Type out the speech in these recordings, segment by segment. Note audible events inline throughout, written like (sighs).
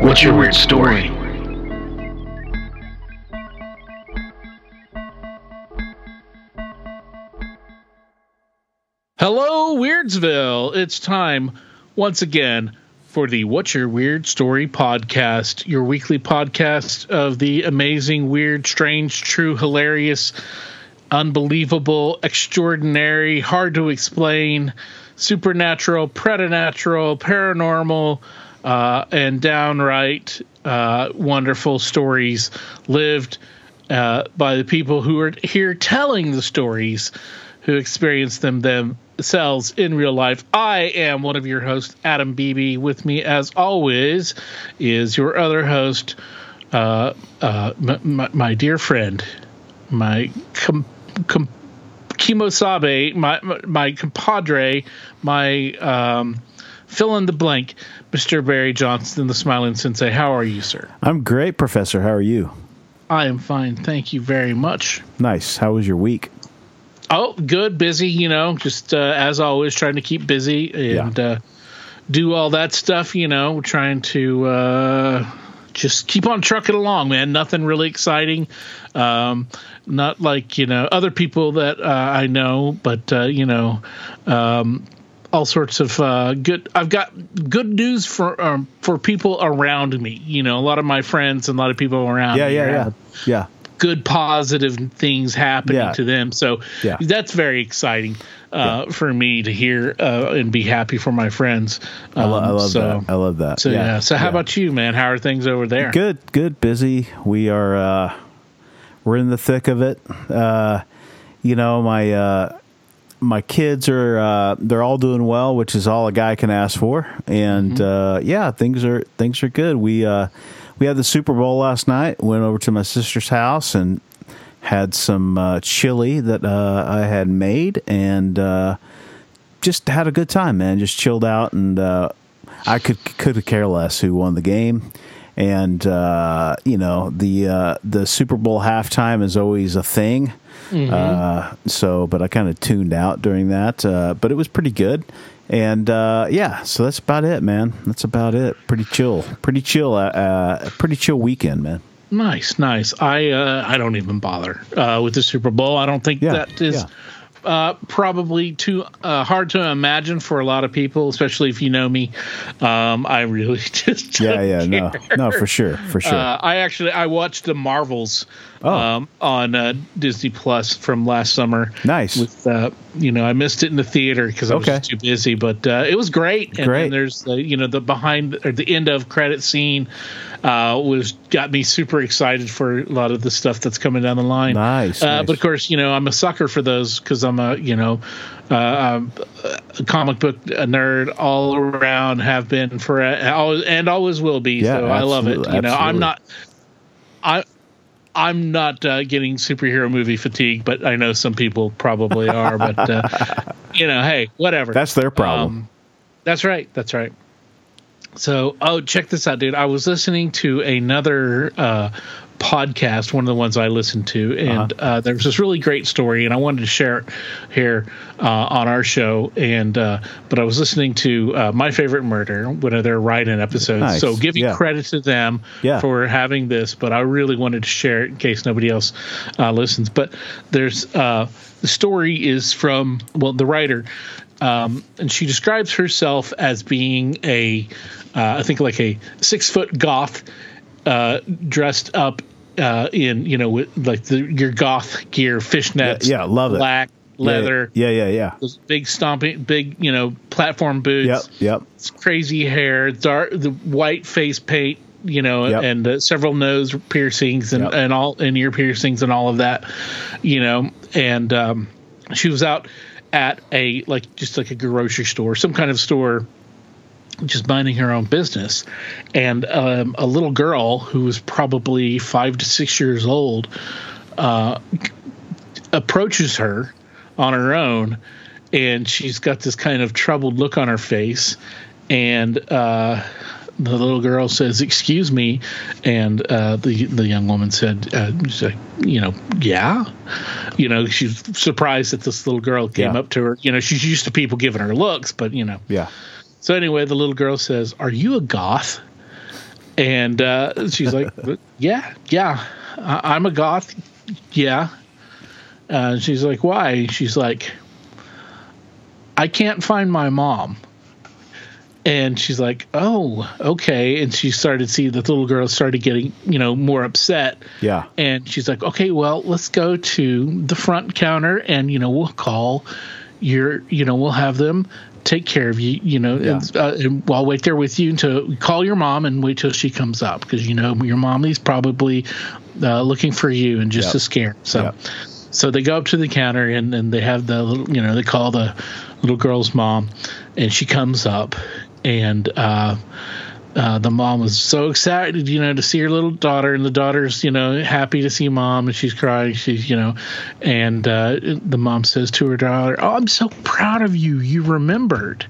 what's your weird story? Hello, Weirdsville. It's time once again for the What's Your Weird Story podcast, your weekly podcast of the amazing, weird, strange, true, hilarious, unbelievable, extraordinary, hard to explain, supernatural, preternatural, paranormal, uh, and downright uh, wonderful stories lived uh, by the people who are here telling the stories, who experienced them themselves in real life. I am one of your hosts, Adam Beebe. With me, as always, is your other host, uh, uh, m- m- my dear friend, my com- com- my, my my compadre, my um, fill in the blank, Mr. Barry Johnson, the smiling sensei. How are you, sir? I'm great, Professor. How are you? I am fine. Thank you very much. Nice. How was your week? Oh, good, busy, you know, just uh, as always, trying to keep busy and uh, do all that stuff, you know, trying to uh, just keep on trucking along, man. Nothing really exciting. Um, not like, you know, other people that uh, I know, but, uh, you know, um, all sorts of uh, good. I've got good news for um, for people around me. You know, a lot of my friends and a lot of people around. Yeah, me yeah, yeah, yeah. good positive things happening Yeah. to them. So Yeah. that's very exciting uh, for me to hear uh, and be happy for my friends. I, lo- I Um, love so, that. I love that. So yeah. So how about you, man? How are things over there? good? Good. Busy. We are. uh We're in the thick of it. Uh You know, my uh my kids are uh they're all doing well, which is all a guy can ask for. And Mm-hmm. uh yeah, things are things are good. We uh we had the Super Bowl last night. Went over to my sister's house and had some uh, chili that uh, I had made and. uh just had a good time, man. Just chilled out, and uh, I could could care less who won the game. And uh, you know the uh, the Super Bowl halftime is always a thing. Uh, so, but I kind of tuned out during that. Uh, but it was pretty good. And uh, yeah, so that's about it, man. That's about it. Pretty chill, pretty chill, uh, uh, pretty chill weekend, man. Nice, nice. I uh, I don't even bother uh, with the Super Bowl. I don't think Yeah, that is. yeah. Uh, probably too uh, hard to imagine for a lot of people, especially if you know me. Um, I really (laughs) just Yeah, yeah, no, care. no, for sure, for sure. Uh, I actually I watched the Marvels Oh. um, on uh, Disney Plus from last summer. Nice. With uh, you know, I missed it in the theater because I was Okay. too busy, but uh, it was great. And Great. then there's the you know the behind or the end of credit scene uh, was got me super excited for a lot of the stuff that's coming down the line. Nice, Uh, nice. But of course, you know, I'm a sucker for those because I'm a you know. Uh, a comic book nerd all around, have been for always and always will be. Yeah, so I love it. You know, I'm not I I'm not uh, getting superhero movie fatigue, but I know some people probably are. but uh, (laughs) you know, hey, whatever. That's their problem. Um, that's right. That's right. So, oh, check this out, dude. I was listening to another uh, podcast, one of the ones I listened to, and uh there was this really great story, and I wanted to share it here uh, on our show. And uh, but I was listening to uh, my favorite murder, one of their write-in episodes. Nice. So, giving Yeah. credit to them Yeah. for having this, but I really wanted to share it in case nobody else uh, listens. But there's uh, the story is from well, the writer, um, and she describes herself as being a, uh, I think like a six foot goth, uh, dressed up uh, in you know with like the your goth gear, fishnets, Yeah, yeah, love it. black leather, Yeah, yeah, yeah. those big stomping, big you know platform boots Yep, yep. it's crazy hair, dark, the white face paint, you know, Yep. and uh, several nose piercings and, Yep. and all and ear piercings and all of that, you know, and um, she was out at a like just like a grocery store, some kind of store just minding her own business, and um, a little girl who was probably five to six years old uh, approaches her on her own, and she's got this kind of troubled look on her face, and uh, the little girl says, "Excuse me," and uh, the the young woman said, uh, like, "You know, yeah." You know, she's surprised that this little girl came Yeah. up to her. You know, she's used to people giving her looks, but you know. Yeah. So anyway, the little girl says, "Are you a goth?" And uh, she's like, (laughs) "Yeah, yeah, I- I'm a goth. Yeah." Uh, she's like, "Why?" She's like, "I can't find my mom." And she's like, "Oh, okay." And she started to see the little girl started getting, you know, more upset. Yeah. And she's like, okay, well, let's go to the front counter and, you know, we'll call your, you know, we'll have them take care of you, you know, Yeah. and, uh, and I'll wait there with you until call your mom and wait till she comes up because, you know, your mommy's probably uh, looking for you and just Yep. to scare. So, Yep. so they go up to the counter and, and they have the little, you know, they call the little girl's mom and she comes up and, uh, uh, the mom was so excited, you know, to see her little daughter, and the daughter's, you know, happy to see mom, and she's crying. She's, you know, and uh, the mom says to her daughter, "Oh, I'm so proud of you. You remembered."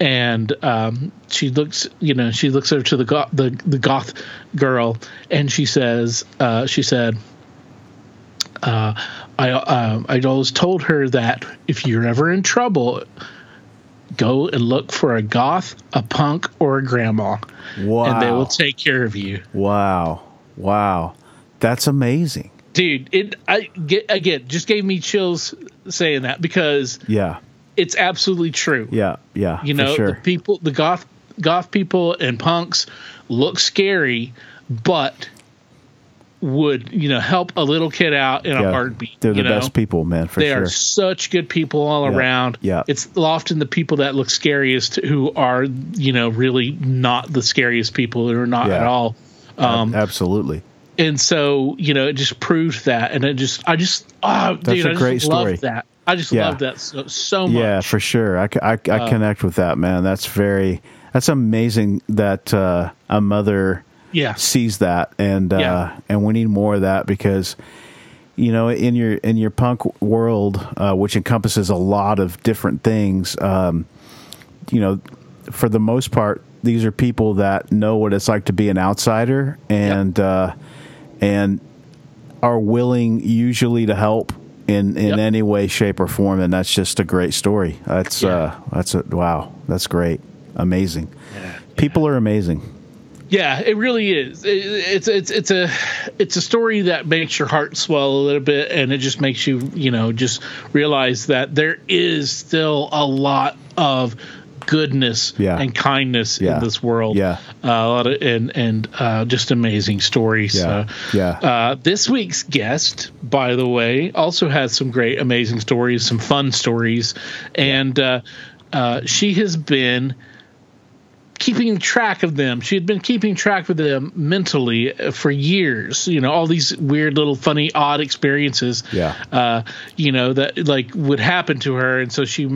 And um, she looks, you know, she looks over to the goth, the the goth girl, and she says, uh, she said, uh, I uh, I'd always told her that if you're ever in trouble, go and look for a goth, a punk, or a grandma, Wow. and they will take care of you, wow. Wow. That's amazing. dude. It I get again just gave me chills saying that because Yeah. it's absolutely true. Yeah. Yeah. you know, sure. the people, the goth goth people and punks look scary, but would you know help a little kid out in a heartbeat. They're the you know? best people, man, for they sure. are such good people all Yeah. around. Yeah. It's often the people that look scariest who are, you know, really not the scariest people or not Yeah. at all. Um, Absolutely. and so, you know, it just proved that. And it just, I just, oh, dude, a I great love story. that. I just Yeah. love that so, so much. Yeah, for sure. I Uh, connect with that, man. That's very, that's amazing that uh, a mother Yeah. sees that. And, uh, and we need more of that because, you know, in your, in your punk world, uh, which encompasses a lot of different things, um, you know, for the most part, these are people that know what it's like to be an outsider and, uh, and are willing usually to help in, in Yep. any way, shape, or form. And that's just a great story. That's, Yeah. uh, that's a, wow. That's great. Amazing. People are amazing. Yeah, it really is. It, it's it's it's a it's a story that makes your heart swell a little bit, and it just makes you you know just realize that there is still a lot of goodness Yeah. and kindness Yeah. in this world. Yeah. uh, a lot of and and uh, just amazing stories. Yeah. So, Yeah. Uh, this week's guest, by the way, also has some great, amazing stories, some fun stories, and uh, uh, she has been keeping track of them. She had been keeping track of them mentally uh, for years. You know, all these weird little funny odd experiences. Yeah. Uh, you know that like would happen to her, and so she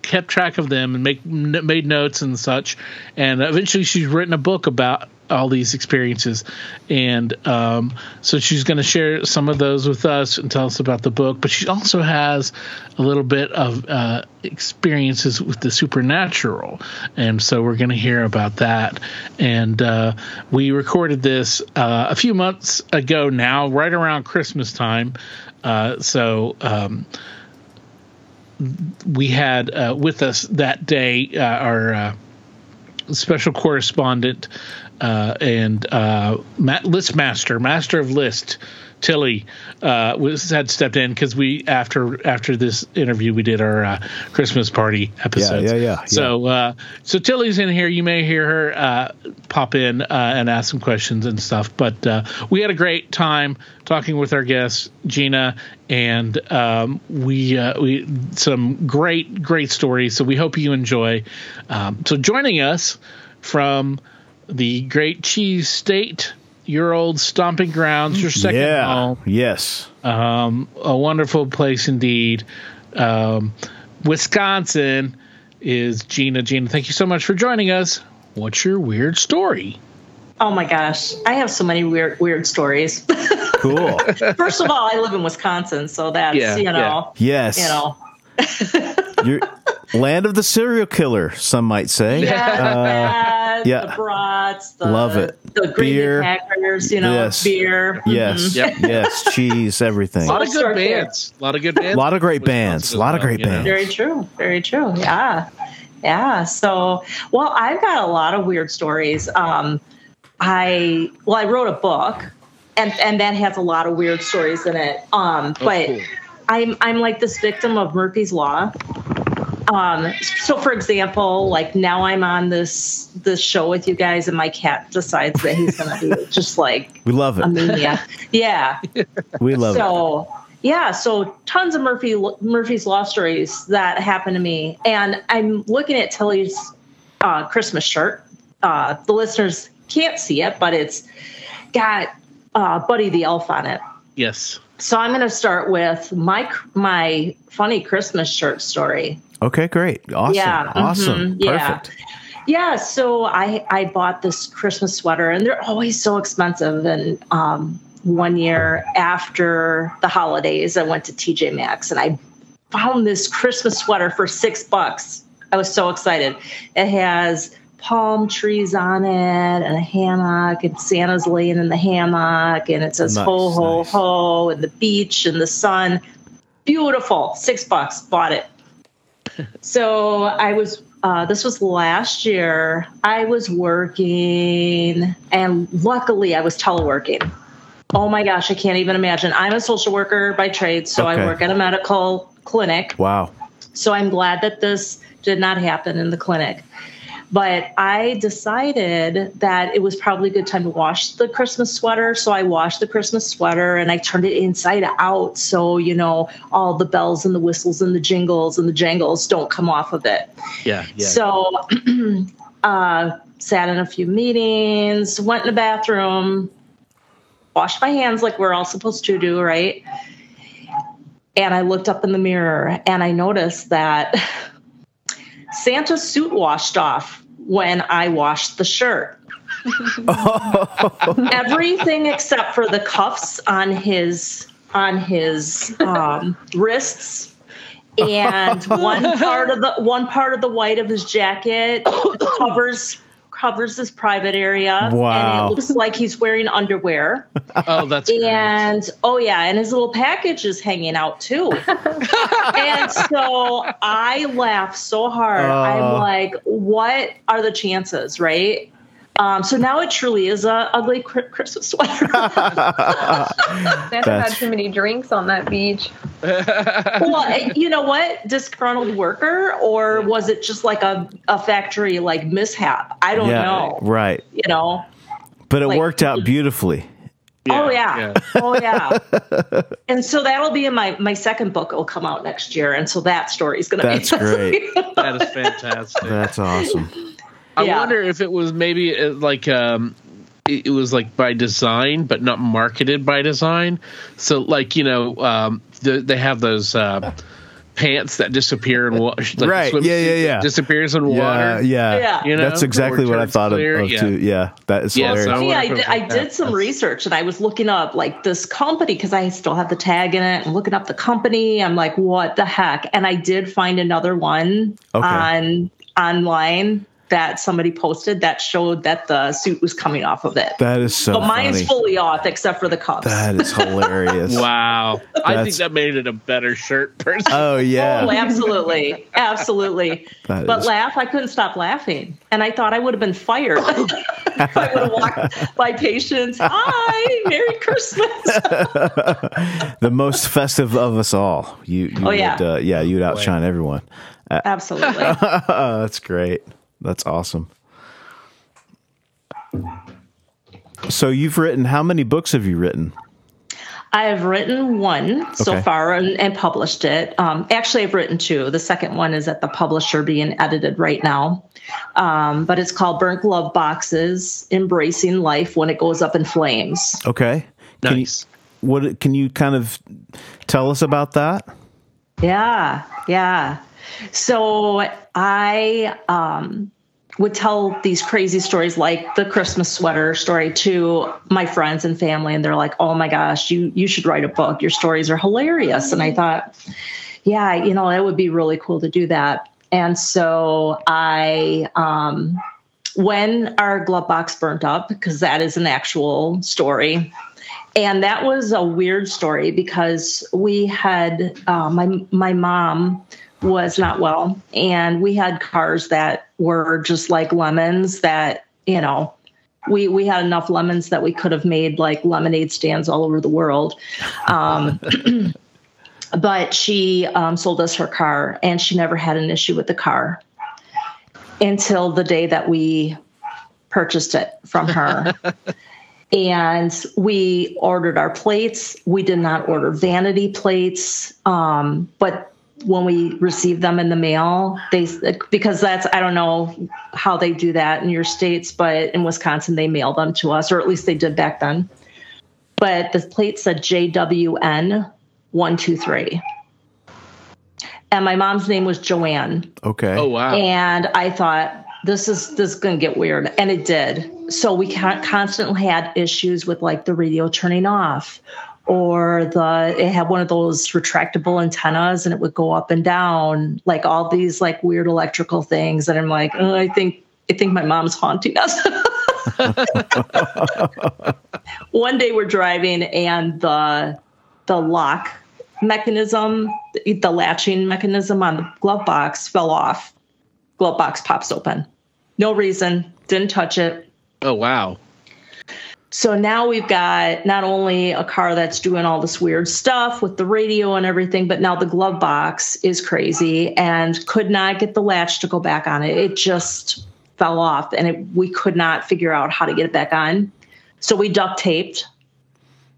kept track of them and make made notes and such. And eventually, she's written a book about all these experiences, and um, so she's going to share some of those with us and tell us about the book. But she also has a little bit of uh, experiences with the supernatural, and so we're going to hear about that. And uh, we recorded this uh, a few months ago now, right around Christmas time. Uh, so. Um, we had uh, with us that day uh, our special correspondent uh, and uh, ma- list master, master of list, Tilly uh, was had stepped in because we after after this interview we did our uh, Christmas party episodes. yeah, yeah, yeah. So uh, so Tilly's in here. You may hear her uh, pop in uh, and ask some questions and stuff. But uh, we had a great time talking with our guest Gina, and um, we uh, we some great great stories. So we hope you enjoy. Um, so joining us from the great cheese state. Your old stomping grounds, your second yeah. home Yes. um, a wonderful place indeed. Um, Wisconsin is Gina. Gina, thank you so much for joining us. What's your weird story? Oh my gosh, I have so many weird weird stories. Cool. (laughs) First of all, I live in Wisconsin, so that's Yeah, you know, Yes. you know, You're (laughs) land of the serial killer, some might say. yeah, Uh, yeah. the brats, the Love it. the green Beer. packers, you know, Yes. beer. Yes. Yep. Yes. Cheese, everything. A lot of good bands. A lot of good bands. a lot of great bands. A lot of great you bands. Very true. Very true. Yeah. Yeah. So, well, I've got a lot of weird stories. Um, I well, I wrote a book, and and that has a lot of weird stories in it. Um, Oh, but cool. I'm I'm like this victim of Murphy's law. Um, so for example, like now I'm on this this show with you guys, and my cat decides that he's gonna be (laughs) just like We love a it. maniac. (laughs) Yeah. We love it. So yeah, so tons of Murphy Murphy's Law stories that happened to me, and I'm looking at Tilly's uh, Christmas shirt. Uh, the listeners can't see it, but it's got uh, Buddy the Elf on it. Yes. So I'm going to start with my my funny Christmas shirt story. Okay, great. Awesome. Yeah, Awesome. mhm, yeah. Perfect. Yeah, so I I bought this Christmas sweater, and they're always so expensive. And um, one year after the holidays, I went to TJ Maxx and I found this Christmas sweater for six bucks. I was so excited. It has palm trees on it and a hammock, and Santa's laying in the hammock, and it says Nice, ho ho nice. ho, and the beach and the sun. Beautiful, six bucks. Bought it. (laughs) So I was, uh, this was last year. I was working, and luckily I was teleworking. Oh my gosh, I can't even imagine. I'm a social worker by trade, so Okay. I work at a medical clinic. Wow. So I'm glad that this did not happen in the clinic. But I decided that it was probably a good time to wash the Christmas sweater. So I washed the Christmas sweater and I turned it inside out. So, you know, all the bells and the whistles and the jingles and the jangles don't come off of it. Yeah. Yeah. So, (clears throat) uh, sat in a few meetings, went in the bathroom, washed my hands like we're all supposed to do, right? And I looked up in the mirror and I noticed that (laughs) Santa's suit washed off when I washed the shirt. (laughs) Everything except for the cuffs on his on his um, wrists and (laughs) one part of the one part of the white of his jacket covers covers his private area Wow. and it looks like he's wearing underwear (laughs) oh, that's great. and oh yeah and his little package is hanging out too (laughs) and so i laugh so hard Uh. i'm like what are the chances right um, so now it truly is a ugly Christmas sweater. (laughs) Santa had too many drinks on that beach. (laughs) well, you know what? Disgruntled worker, or was it just like a, a factory like mishap? I don't yeah. know. Right. You know? But it Like- worked out beautifully. oh yeah. oh yeah. (laughs) and so that'll be in my my second book. It'll come out next year, and so that story is going to be. That's great. That is fantastic. That's awesome. I Yeah. wonder if it was maybe uh, like um, it, it was like by design, but not marketed by design. So like you know, um, the, they have those uh, pants that disappear in water. Like Right. Yeah, yeah, yeah. Disappears in Yeah, water. yeah. Yeah. You know, That's exactly what I thought of, clear, of yeah. too. Yeah. That is Yeah, so hilarious. I yeah, I did, I that. did some research and I was looking up like this company because I still have the tag in it and looking up the company. I'm like, what the heck? And I did find another one Okay. on online that somebody posted that showed that the suit was coming off of it. that is so but mine's funny. fully off except for the cuffs. That is (laughs) hilarious. Wow, I think that made it a better shirt. Person. Oh yeah. Oh, absolutely. Absolutely. (laughs) That but is- laugh, I couldn't stop laughing. And I thought I would have been fired if (laughs) I would have walked by patients. Hi, Merry Christmas. the most festive of us all. You, you Oh, yeah. would, uh, yeah, you would outshine everyone. Absolutely. That's great. That's awesome. So you've written how many books have you written? I have written one so Okay. far and, and published it. Um, actually, I've written two. The second one is at the publisher being edited right now. Um, but it's called Burnt Glove Boxes Embracing Life When It Goes Up in Flames. Okay. Can Nice. You, what can you kind of tell us about that? Yeah, yeah. So I um, would tell these crazy stories like the Christmas sweater story to my friends and family, and they're like, "Oh my gosh, you you should write a book. Your stories are hilarious." And I thought, yeah, you know, it would be really cool to do that. And so I, um, when our glove box burnt up, because that is an actual story, and that was a weird story because we had uh, my my mom was not well, and we had cars that were just like lemons that you know we we had enough lemons that we could have made like lemonade stands all over the world. Um, (clears throat) but she um, sold us her car, and she never had an issue with the car until the day that we purchased it from her. (laughs) and we ordered our plates. We did not order vanity plates, um, but when we received them in the mail, they because that's I don't know how they do that in your states, but in Wisconsin they mail them to us, or at least they did back then. But the plate said JWN one two three, and my mom's name was Joanne. Okay. Oh wow. And I thought this is this is going to get weird, and it did. So we constantly had issues with like the radio turning off, or the it had one of those retractable antennas, and it would go up and down, like all these like weird electrical things. And I'm like, oh, I think I think my mom's haunting us. (laughs) one day we're driving, and the the lock mechanism, the latching mechanism on the glove box fell off. Glove box pops open. No reason, didn't touch it. Oh wow. So now we've got not only a car that's doing all this weird stuff with the radio and everything, but now the glove box is crazy and could not get the latch to go back on it. It just fell off and it, we could not figure out how to get it back on. So we duct taped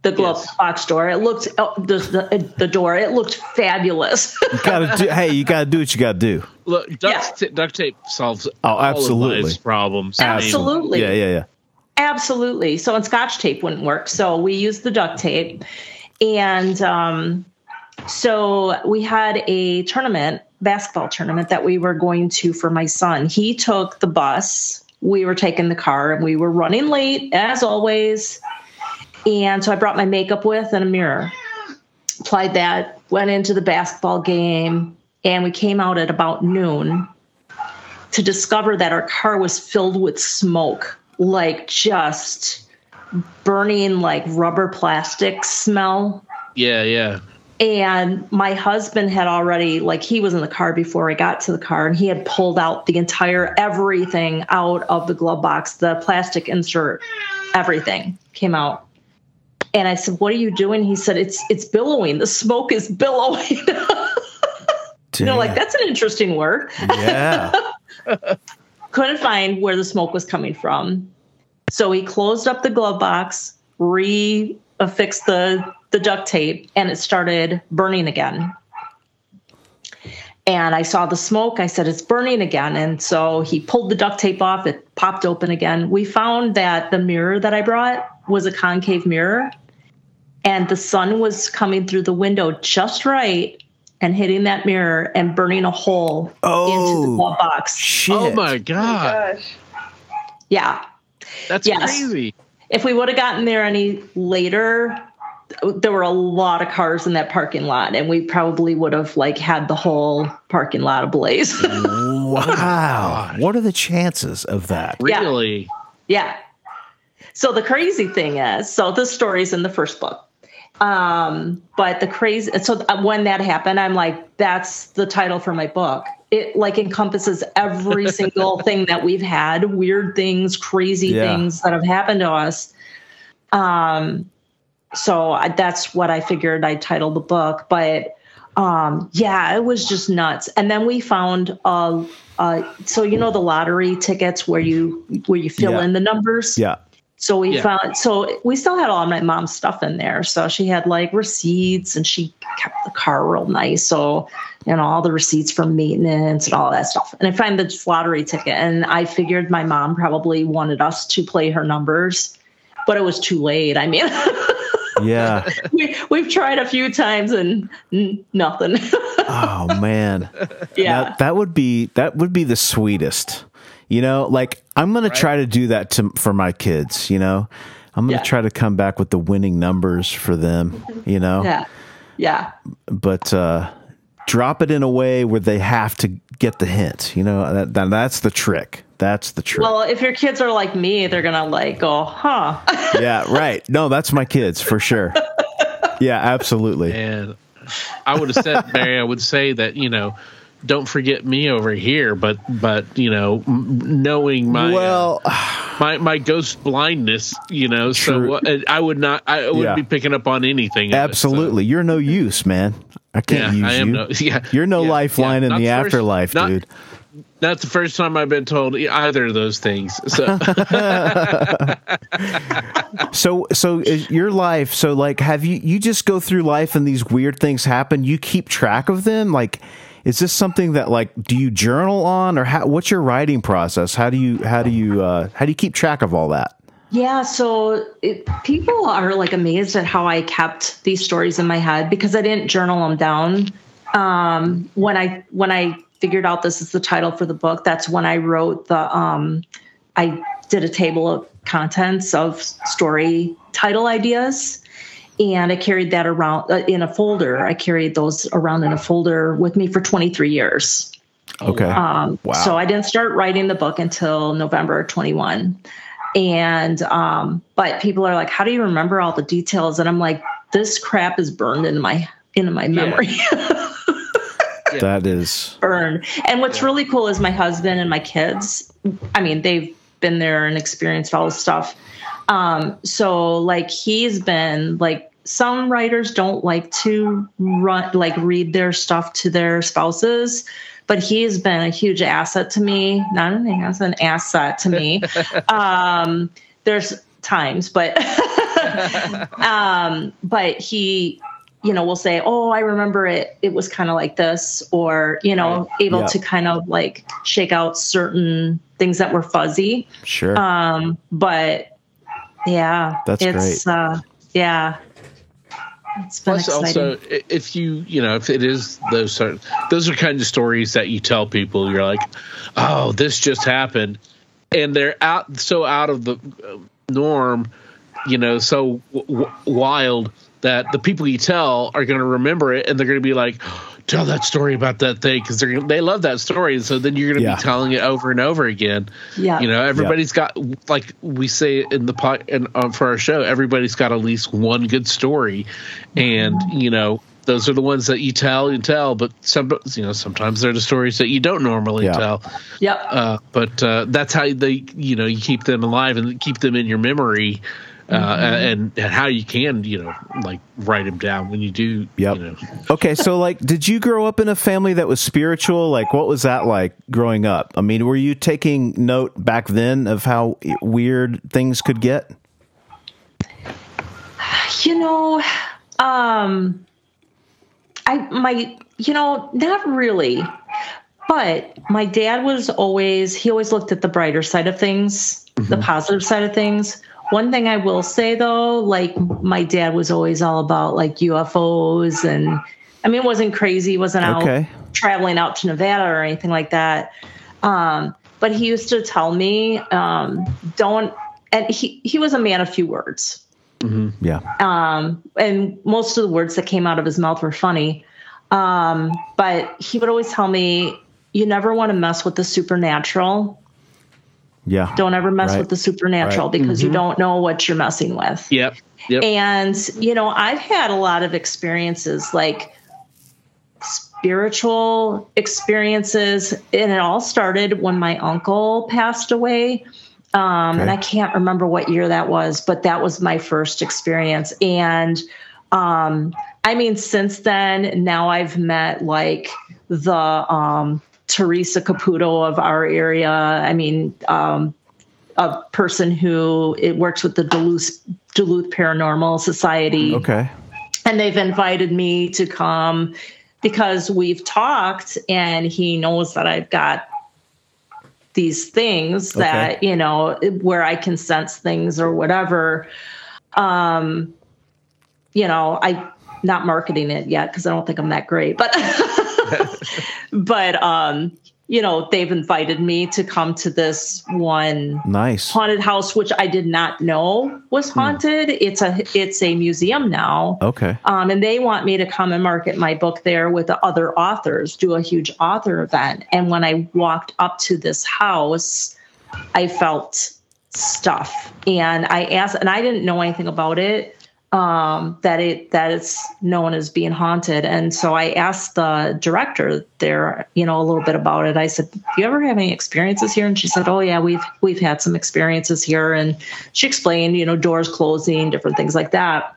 the glove Yes. box door. It looked oh, the, the the door. It looked fabulous. You gotta do. Hey, you gotta do what you gotta do. Look, duct, Yeah. ta- duct tape solves Oh, all of absolutely. life's problems. I mean, Absolutely. Yeah, yeah, yeah. Absolutely. So, and Scotch tape wouldn't work. So we used the duct tape, and um, so we had a tournament, basketball tournament that we were going to for my son. He took the bus. We were taking the car, and we were running late as always. And so I brought my makeup with and a mirror. Applied that, went into the basketball game, and we came out at about noon to discover that our car was filled with smoke, like just burning, like rubber plastic smell. Yeah, yeah. And my husband had already, like, he was in the car before I got to the car, and he had pulled out the entire everything out of the glove box, the plastic insert, everything came out. And I said, "What are you doing?" He said, "It's it's billowing. The smoke is billowing." (laughs) you know, like that's an interesting word Yeah. (laughs) couldn't find where the smoke was coming from. So he closed up the glove box, re-affixed the, the duct tape, and it started burning again. And I saw the smoke. I said, It's burning again. And so he pulled the duct tape off. It popped open again. We found that the mirror that I brought was a concave mirror, and the sun was coming through the window just right and hitting that mirror and burning a hole into Oh. the glove box. Shit. Oh my god, oh Gosh. Yeah. that's Yes. crazy. If we would have gotten there any later, there were a lot of cars in that parking lot, and we probably would have like had the whole parking lot ablaze. (laughs) Wow. Oh what are the chances of that? Yeah. Really? yeah. So the crazy thing is, so this story's in the first book. Um, but the crazy, so when that happened, I'm like, that's the title for my book. It like encompasses every (laughs) single thing that we've had, weird things, crazy Yeah. things that have happened to us. Um, so I, that's what I figured I'd title the book. But um, yeah, it was just nuts. And then we found, uh, uh, so you know the lottery tickets where you where you fill Yeah. in the numbers. Yeah. So we Yeah. found, so we still had all my mom's stuff in there. So she had like receipts and she kept the car real nice. So, you know, all the receipts for maintenance and all that stuff. And I find the lottery ticket and I figured my mom probably wanted us to play her numbers, but it was too late. I mean, (laughs) Yeah. we, we've tried a few times and n- nothing. (laughs) oh man. Yeah. Now, that would be that would be the sweetest. You know, like I'm going to try to do that to for my kids, you know. I'm going to Yeah. try to come back with the winning numbers for them, you know. yeah. Yeah. But uh drop it in a way where they have to get the hint, you know. That, that that's the trick. That's the trick. Well, if your kids are like me, they're gonna like go, huh? (laughs) yeah, right. No, that's my kids for sure. Yeah, absolutely. And I would have said, Barry, I would say that you know, don't forget me over here. But but you know, m- knowing my uh, Well, (sighs) my my ghost blindness, you know, True. so what, I would not, I wouldn't Yeah. be picking up on anything. of it, so- absolutely. You're no use, man. I can't Yeah, use I am you. no- (laughs) yeah, You're no yeah, lifeline in the first- afterlife, not- dude. that's the first time I've been told either of those things. So (laughs) (laughs) So, so is your life. So, like, have you you just go through life and these weird things happen? You keep track of them. Like, is this something that like do you journal on, or how, what's your writing process? How do you how do you uh, how do you keep track of all that? Yeah, so it, people are like amazed at how I kept these stories in my head because I didn't journal them down. Um, when I when I figured out this is the title for the book, that's when I wrote the. Um, I did a table of contents of story title ideas, and I carried that around uh, in a folder. I carried those around in a folder with me for 23 years. Okay. Um, Wow. So I didn't start writing the book until November 21. And, um, but people are like, how do you remember all the details? And I'm like, this crap is burned into my, into my memory. (laughs) that is Burn. And what's really cool is my husband and my kids. I mean, they've been there and experienced all this stuff. Um, so like he's been like some writers don't like to run like read their stuff to their spouses, but he's been a huge asset to me. Not an ass, an asset to me. (laughs) um, there's times, but (laughs) um, but he you know will say oh i remember it. It was kind of like this or you know able Yeah. to kind of like shake out certain things that were fuzzy. Sure. um but yeah That's it's uh yeah. It's been Plus, exciting. also, if you, you know, if it is those sort, those are kind of stories that you tell people. You're like, oh, this just happened, and they're out so out of the uh, norm, you know, so w- w- wild that the people you tell are going to remember it, and they're going to be like, tell that story about that thing because they they love that story, and so then you're going to Yeah. be telling it over and over again. yeah You know, everybody's got like we say in the pot and um, for our show, everybody's got at least one good story, and you know those are the ones that you tell and tell. But some, you know, sometimes they're the stories that you don't normally Yeah. tell. yep Uh, but uh, that's how they, you know, you keep them alive and keep them in your memory. Uh, and, and how you can, you know, like write them down when you do, Yep. you know, okay, so like, did you grow up in a family that was spiritual? Like, what was that like growing up? I mean, were you taking note back then of how weird things could get? you know um i my you know not really but my dad was always he always looked at the brighter side of things the positive side of things one thing i will say though like my dad was always all about like ufos and i mean it wasn't crazy wasn't out Okay. traveling out to nevada or anything like that um but he used to tell me um don't and he he was a man of few words Yeah. um, and most of the words that came out of his mouth were funny. Um, but he would always tell me, "You never want to mess with the supernatural. Yeah. Don't ever mess Right. with the supernatural Right. because you don't know what you're messing with." yep, yep. And you know, I've had a lot of experiences like spiritual experiences, and it all started when my uncle passed away. Um, And I can't remember what year that was, but that was my first experience. And um, I mean, since then, now I've met like the um, Teresa Caputo of our area. I mean, um, a person who it works with the Duluth Duluth Paranormal Society, Okay. and they've invited me to come because we've talked, and he knows that I've got these things that you know where I can sense things or whatever. Um, you know, I not marketing it yet because I don't think I'm that great, but (laughs) (laughs) but um, you know, they've invited me to come to this one Nice. haunted house, which I did not know was haunted. It's a it's a museum now. Okay. Um, and they want me to come and market my book there with the other authors, do a huge author event. And when I walked up to this house, I felt stuff. And I asked, and I didn't know anything about it, um, that it that it's known as being haunted. And so I asked the director there, you know, a little bit about it. I said, "Do you ever have any experiences here?" And she said, "Oh yeah, we've we've had some experiences here." And she explained, you know, doors closing, different things like that.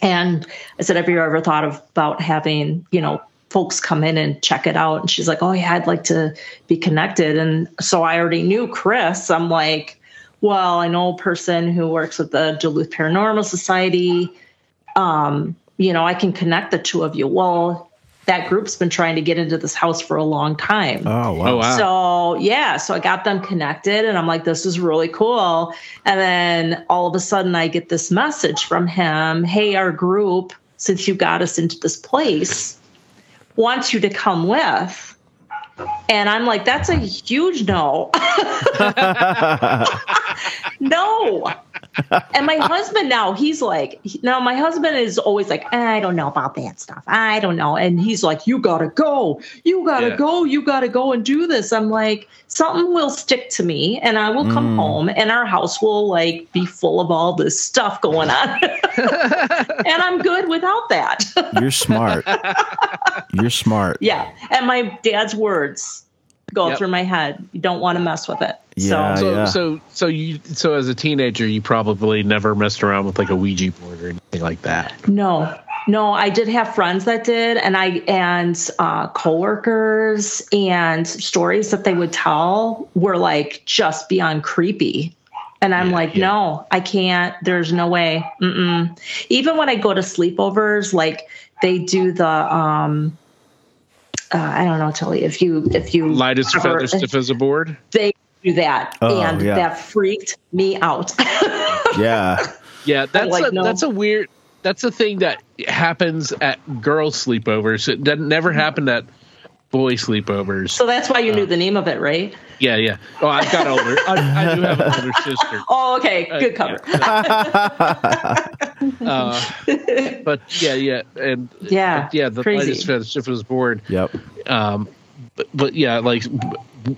And I said, Have you ever thought of, about having, you know, folks come in and check it out? And she's like, Oh, yeah, I'd like to be connected. And so I already knew Chris. I'm like, Well, I know a person who works with the Duluth Paranormal Society. Um, you know, I can connect the two of you. Well, that group's been trying to get into this house for a long time. Oh wow. Oh wow. So yeah, so I got them connected and I'm like, this is really cool. And then all of a sudden I get this message from him, hey, our group, since you got us into this place, wants you to come with. And I'm like, that's a huge no. (laughs) (laughs) no. (laughs) And my husband now, he's like, now my husband is always like, I don't know about that stuff. I don't know. And he's like, you gotta go. You gotta Yeah. go. You gotta go and do this. I'm like, something will stick to me and I will come Mm. home and our house will like be full of all this stuff going on. (laughs) and I'm good without that. You're smart. (laughs) You're smart. yeah. And my dad's words go Yep. through my head. You don't want to mess with it. Yeah, so so so so you so as a teenager you probably never messed around with like a Ouija board or anything like that. No, no, I did have friends that did, and I and uh, coworkers and stories that they would tell were like just beyond creepy. And I'm Yeah, like, yeah. no, I can't. There's no way. Mm-mm. Even when I go to sleepovers, like they do the um, uh, I don't know, Tilly. If you if you Light as a feather, ever- stiff as a (laughs) board. they do that, Oh, and yeah. that freaked me out. (laughs) Yeah. Yeah, that's like, a, no. that's a weird. That's a thing that happens at girl sleepovers. It doesn't never happen at boy sleepovers. so that's why you knew the name of it, right? Yeah, yeah. Oh, I've got older. I, I do have an older (laughs) sister. Oh, okay, Uh, good cover. (laughs) Uh, but yeah, yeah, and Yeah, yeah. The crazy. lightest feather, stiff as a. Yep. um but, but yeah like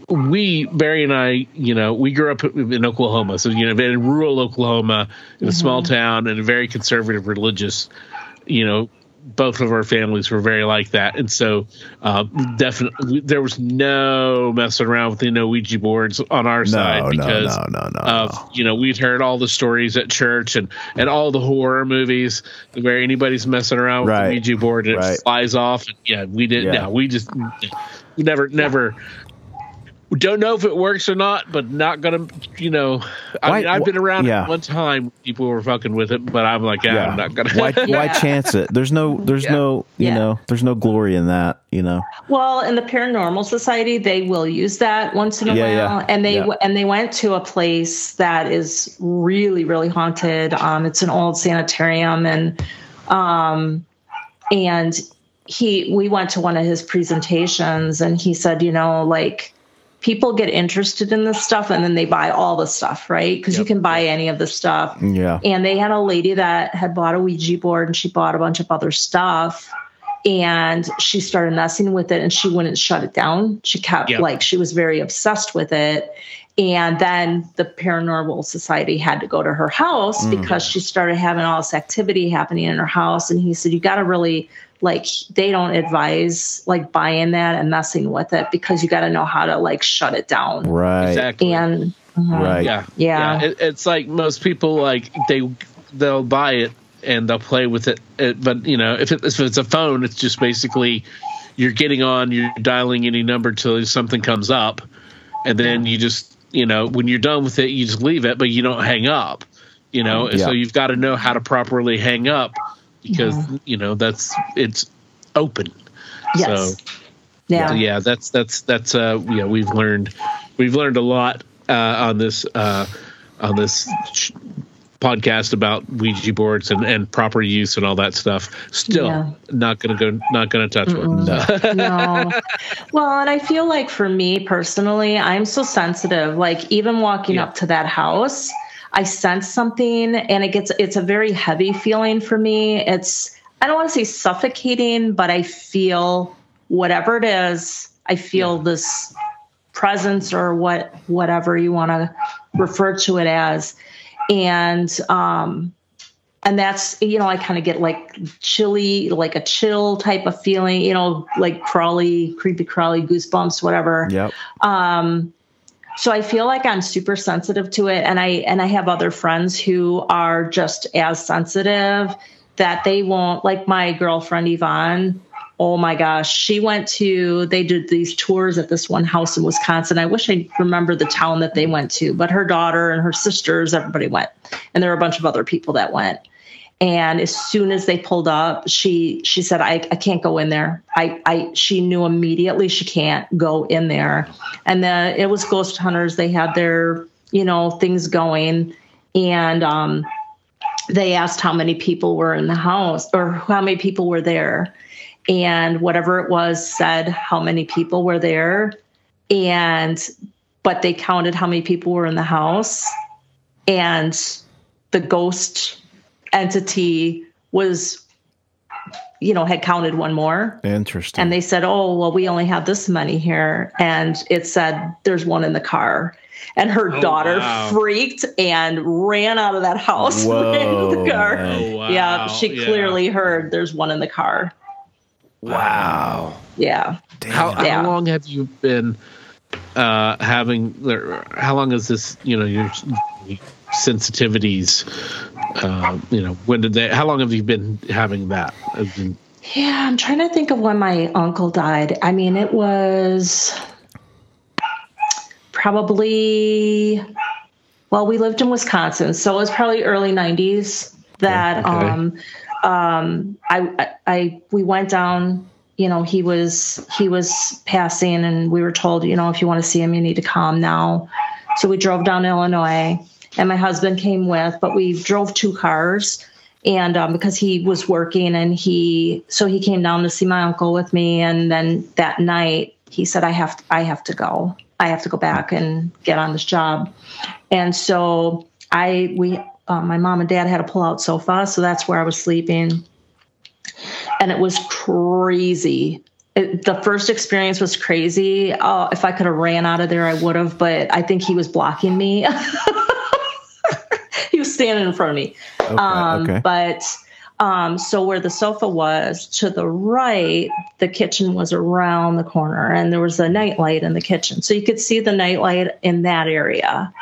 we barry and i you know we grew up in oklahoma so you know in rural oklahoma in a small town and a very conservative religious you know both of our families were very like that and so uh, definitely there was no messing around with the no ouija boards on our No, side because no, no, no, of no. you know we'd heard all the stories at church and and all the horror movies where anybody's messing around with Right. the ouija board and Right. it flies off and yeah we didn't Yeah. no we just never never don't know if it works or not but not gonna you know i Why- mean i've been around yeah. it one time people were fucking with it but i'm like yeah, i'm not gonna why why (laughs) chance it? There's no there's Yeah. no you Yeah. know there's no glory in that, you know. Well, in the paranormal society, they will use that once in a Yeah, while, yeah, and they yeah. and they went to a place that is really really haunted. Um, it's an old sanitarium, and um, and he we went to one of his presentations, and he said, you know, like people get interested in this stuff, and then they buy all the stuff, right? Because you can buy any of the stuff. Yeah. And they had a lady that had bought a Ouija board and she bought a bunch of other stuff. And she started messing with it and she wouldn't shut it down. She kept Yep. like, she was very obsessed with it. And then the Paranormal Society had to go to her house because she started having all this activity happening in her house. And he said, You got to really, like, they don't advise like buying that and messing with it because you got to know how to like shut it down. Right. exactly And mhm. Right. yeah Yeah. It, it's like most people like they they'll buy it and they'll play with it, it but you know if, it, if it's a phone it's just basically you're getting on you're dialing any number till something comes up and then you just you know when you're done with it you just leave it but you don't hang up you know and so you've got to know how to properly hang up because you know that's it's open yes. so yeah. so yeah, that's that's that's uh yeah we've learned we've learned a lot uh, on this uh, on this sh- podcast about Ouija boards and, and proper use and all that stuff. Still Yeah. not gonna go not gonna touch one. (laughs) no. Well, and I feel like for me personally, I'm so sensitive. Like even walking Yeah. up to that house, I sense something and it gets it's a very heavy feeling for me. It's I don't want to say suffocating, but I feel whatever it is, I feel this presence or what whatever you want to refer to it as. And um and that's you know i kind of get like chilly like a chill type of feeling you know like crawly creepy crawly goosebumps whatever Yep. um so i feel like i'm super sensitive to it and i and i have other friends who are just as sensitive that they won't like my girlfriend yvonne oh my gosh she went to they did these tours at this one house in wisconsin. I wish i remember the town that they went to but her daughter and her sisters everybody went. And there were a bunch of other people that went. And as soon as they pulled up she she said i, I can't go in there. I, I she knew immediately she can't go in there. And then it was ghost hunters. They had their you know things going. And um they asked how many people were in the house or how many people were there and whatever it was said how many people were there and but they counted how many people were in the house and the ghost entity was you know had counted one more Interesting. and they said oh well we only have this many here and it said there's one in the car and her Oh, daughter wow. freaked and ran out of that house (laughs) ran into the car. Oh, wow. yeah she Yeah. clearly heard there's one in the car wow. yeah How, how Yeah. long have you been uh, having? How long is this? You know your sensitivities. Uh, you know when did they? How long have you been having that? Been- Yeah, I'm trying to think of when my uncle died. I mean, it was probably well, we lived in Wisconsin, so it was probably early 90s that Okay. um um I, I we went down, you know, he was he was passing and we were told, you know, if you want to see him, you need to come now. So we drove down to Illinois and my husband came with, but we drove two cars and um, because he was working and he so he came down to see my uncle with me and then that night he said i have to, i have to go i have to go back and get on this job and so i we uh, my mom and dad had a pull-out sofa so that's where i was sleeping and it was crazy it, the first experience was crazy oh if i could have ran out of there i would have but i think he was blocking me (laughs) he was standing in front of me Okay. um, okay. But um, so where the sofa was to the right, the kitchen was around the corner, and there was a nightlight in the kitchen, so you could see the nightlight in that area.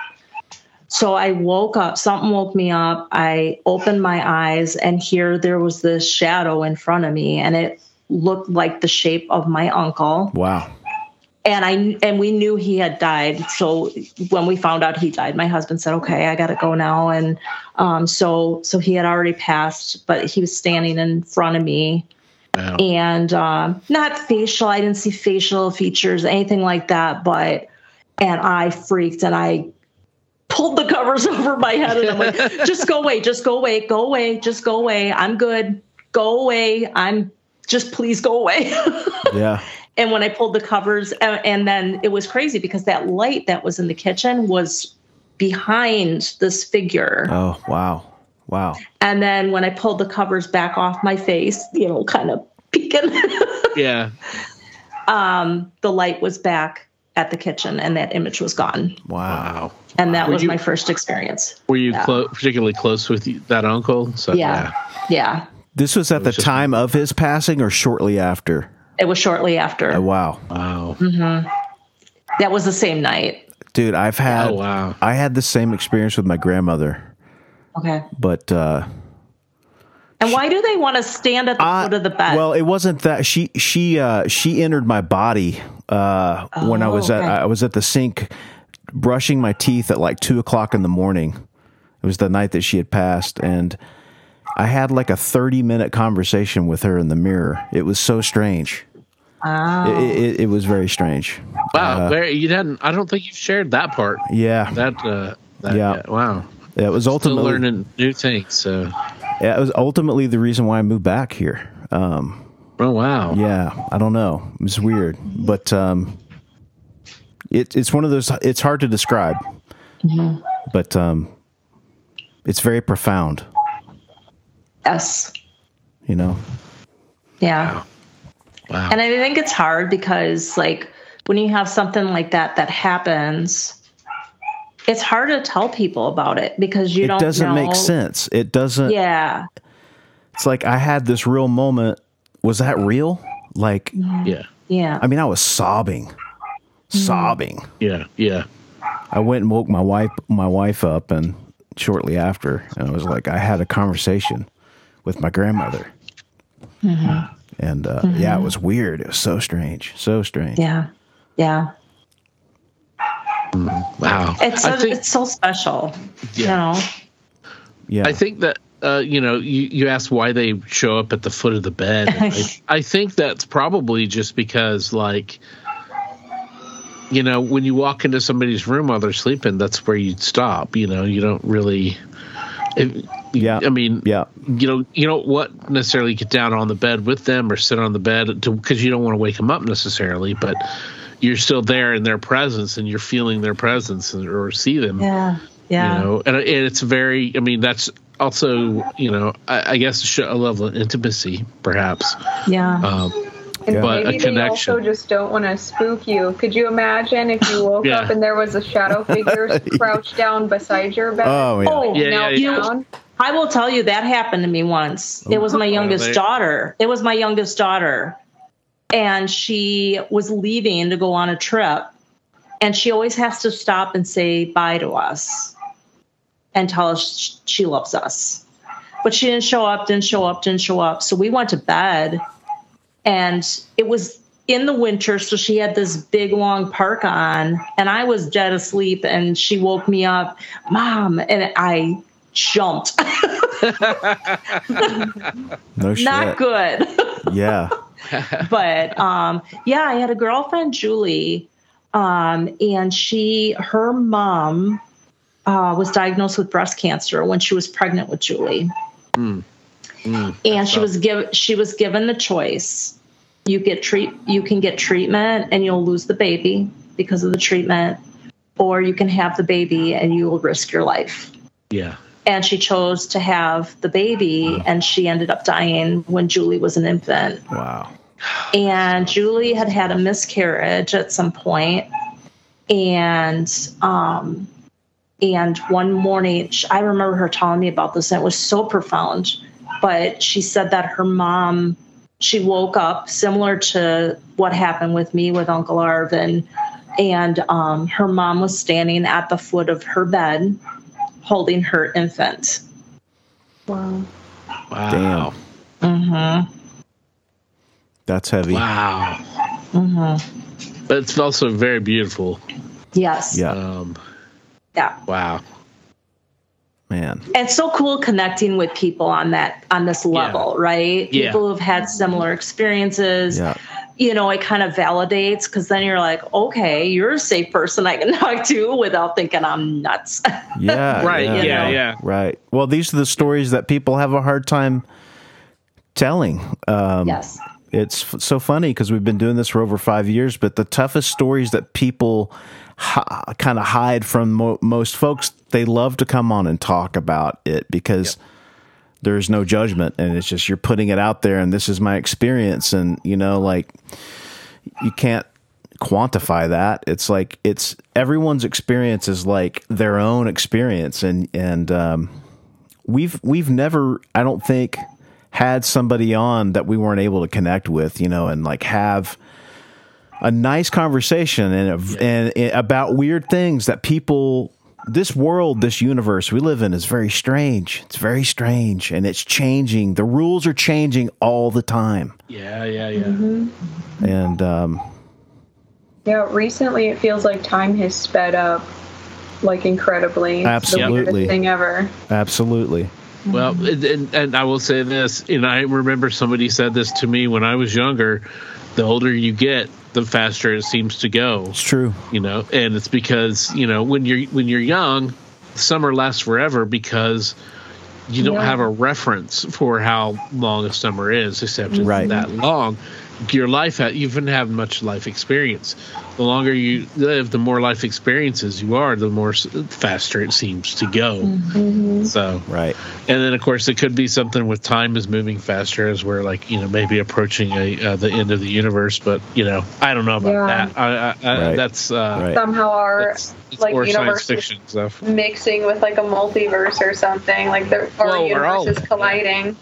So I woke up. Something woke me up. I opened my eyes, and here there was this shadow in front of me, and it looked like the shape of my uncle wow. and I and we knew he had died. So when we found out he died, my husband said, "Okay, I got to go now." And um, so so he had already passed, but he was standing in front of me, Wow. and um, not facial. I didn't see facial features, anything like that. But and I freaked, and I pulled the covers (laughs) over my head, and I'm like, (laughs) "Just go away, just go away, go away, just go away. I'm good. Go away. I'm just please go away." (laughs) Yeah. and when I pulled the covers, and, and then it was crazy because that light that was in the kitchen was behind this figure. Oh wow. Wow. And then when I pulled the covers back off my face, you know, kind of peeking, Yeah. um, the light was back at the kitchen and that image was gone. Wow. Wow. And that Were was you- my first experience. Were you Yeah. clo- particularly close with that uncle? So, Yeah. Yeah. This was at the just- time of his passing or shortly after? It was shortly after. Oh, wow. Wow. That was the same night. Dude, I've had Oh, wow. I had the same experience with my grandmother, Okay. but uh And why do they want to stand at the I- foot of the bed? Well, it wasn't that she she uh she entered my body uh when I was Oh, at okay. I was at the sink brushing my teeth at like two o'clock in the morning. It was the night that she had passed and I had like a 30 minute conversation with her in the mirror. It was so strange. Wow. It, it, it was very strange. Wow. very, you didn't, I don't think you've shared that part. Yeah. That, uh, that Yeah. yet. Wow. It was Still ultimately learning new things. So, yeah, it was ultimately the reason why I moved back here. Um, oh wow, yeah, I don't know. It's weird, but um, it, it's one of those. It's hard to describe, but um, it's very profound. Yes. You know. Yeah. wow. And I think it's hard because, like, when you have something like that that happens, it's hard to tell people about it because you it don't It doesn't know. make sense. It doesn't. Yeah. It's like I had this real moment. Was that real? Like, yeah, Yeah. I mean, I was sobbing, mm-hmm. sobbing. yeah, yeah. I went and woke my wife my wife up, and shortly after, and I was like, I had a conversation with my grandmother, mm-hmm. and uh, mm-hmm. yeah, it was weird. It was so strange, so strange. yeah. Yeah. Wow. It's so, think, it's so special. You Yeah. know? Yeah, I think that uh, you know you, you asked why they show up at the foot of the bed. (laughs) I, I think that's probably just because like you know when you walk into somebody's room while they're sleeping, that's where you stop. You know, you don't really. If, Yeah. I mean, yeah, you know, you don't what necessarily get down on the bed with them or sit on the bed because you don't want to wake them up necessarily, but you're still there in their presence and you're feeling their presence and, or see them Yeah. Yeah. you know and, and it's very i mean that's also you know i, I guess show a level of intimacy perhaps yeah. um, And Yeah. But a maybe they also just don't want to spook you. Could you imagine if you woke Yeah. up and there was a shadow (laughs) figure crouched down beside your bed? Oh yeah. Oh, Yeah, Knelt yeah, yeah. down? I will tell you that happened to me once. It was my youngest daughter. It was my youngest daughter. And she was leaving to go on a trip. And she always has to stop and say bye to us and tell us she loves us. But she didn't show up, didn't show up, didn't show up. So we went to bed and it was in the winter. So she had this big long park on and I was dead asleep and she woke me up, Mom. And I jumped. (laughs) No shit. Not good. Yeah. (laughs) but um, yeah, I had a girlfriend, Julie, um, and she, her mom, uh, was diagnosed with breast cancer when she was pregnant with Julie, and she was given she was given the choice: you get treat, you can get treatment, and you'll lose the baby because of the treatment, or you can have the baby and you will risk your life. yeah. And she chose to have the baby, and she ended up dying when Julie was an infant. Wow. and Julie had had a miscarriage at some point, and um, and one morning I remember her telling me about this, and it was so profound. But she said that her mom, she woke up similar to what happened with me with Uncle Arvin, and um, her mom was standing at the foot of her bed, holding her infant. Wow. wow Damn. Mm-hmm. That's heavy. wow Mm-hmm. but it's also very beautiful Yes. Yeah. um Yeah. wow Man. And it's so cool connecting with people on that on this level, right? Yeah. People who've had similar experiences. Yeah. You know, it kind of validates because then you're like, okay, you're a safe person I can (laughs) talk to without thinking I'm nuts. Yeah. (laughs) right yeah. yeah yeah, Right. Well, these are the stories that people have a hard time telling. Um, yes. It's f- so funny because we've been doing this for over five years, but the toughest stories that people hi- kind of hide from mo- most folks, they love to come on and talk about it because there's no judgment and it's just you're putting it out there and this is my experience and you know like you can't quantify that. It's like it's everyone's experience is like their own experience and and um we've we've never i don't think had somebody on that we weren't able to connect with you know and like have a nice conversation and a, and, and about weird things that people this world this universe we live in is very strange it's very strange and it's changing the rules are changing all the time yeah yeah yeah Mm-hmm. and um Yeah, recently it feels like time has sped up like incredibly. It's the Absolutely. weirdest thing ever. absolutely Well, and, and I will say this, and I remember somebody said this to me when I was younger. The older you get, the faster it seems to go. it's true You know, and it's because you know when you're when you're young, summer lasts forever because you don't Yeah. have a reference for how long a summer is, except it's Right. that long. Your life, ha- you haven't had much life experience. The longer you live, the more life experiences you are, the more s- faster it seems to go. Mm-hmm. So, Right. and then of course it could be something with time is moving faster as we're like you know maybe approaching a uh, the end of the universe, but you know I don't know about Yeah. that. I, I, I, Right. That's uh, Right. Somehow our that's, it's like, more science universes- fiction stuff. mixing with like a multiverse or something, like the our Well, we're all- universes colliding. Yeah.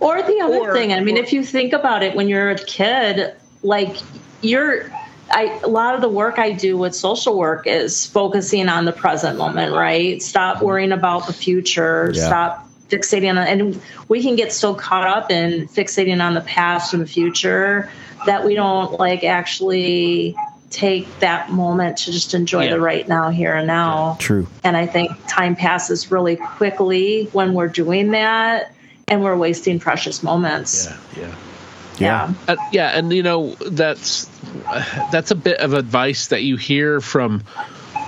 Or the other Or- thing, I mean, or- if you think about it, when you're a kid, like you're, I a lot of the work I do with social work is focusing on the present moment, right? Stop mm-hmm. worrying about the future. Yeah. Stop fixating on, and we can get so caught up in fixating on the past and the future that we don't like actually take that moment to just enjoy Yeah. the right now, here and now. True. And I think time passes really quickly when we're doing that and we're wasting precious moments. Yeah, yeah. Yeah. Uh, yeah, and you know that's that's a bit of advice that you hear from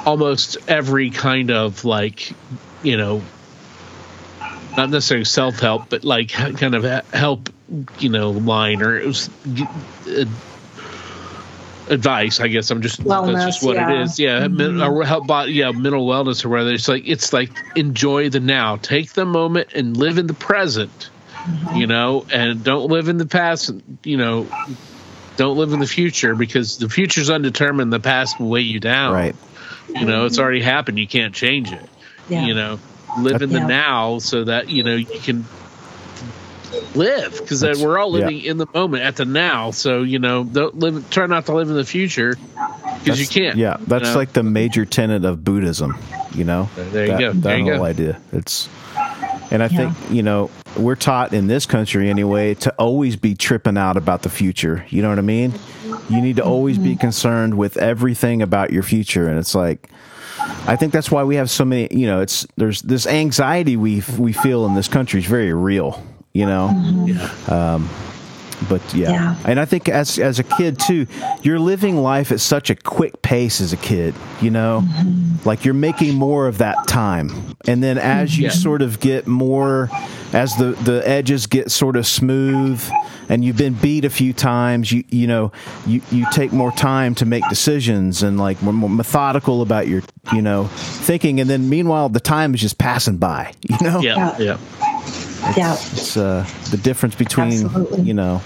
almost every kind of like you know not necessarily self help, but like kind of help you know line or it was uh, advice. I guess I'm just Wellness, that's just what yeah. it is. Yeah, men- mm-hmm. or help body, yeah, mental wellness or whether it's like it's like enjoy the now, take the moment and live in the present mm-hmm. you know, and don't live in the past, you know, don't live in the future because the future's undetermined. The past will weigh you down. Right. You know, it's mm-hmm. already happened. You can't change it. Yeah. You know, live in the Yeah. now so that, you know, you can live because we're all yeah. living in the moment at the now. So, you know, don't live, try not to live in the future because you can't. Yeah, that's you know? like the major tenet of Buddhism. You know, There you that, go. That There you whole go. idea. It's, and I Yeah. think you know we're taught in this country anyway to always be tripping out about the future. You know what I mean? You need to always be Mm-hmm. concerned with everything about your future, and it's like. I think that's why we have so many. You know, it's there's this anxiety we we feel in this country is very real. You know, mm-hmm. Yeah. Um, but yeah. Yeah. and I think as as a kid too, you're living life at such a quick pace as a kid. You know, mm-hmm. like you're making more of that time, and then mm-hmm. as you Yeah. sort of get more, as the the edges get sort of smooth, and you've been beat a few times, you you know you you take more time to make decisions and like more, more methodical about your you know thinking, and then meanwhile the time is just passing by. (laughs) You know, Yeah. Yeah. Yeah. It's uh, the difference between Absolutely. you know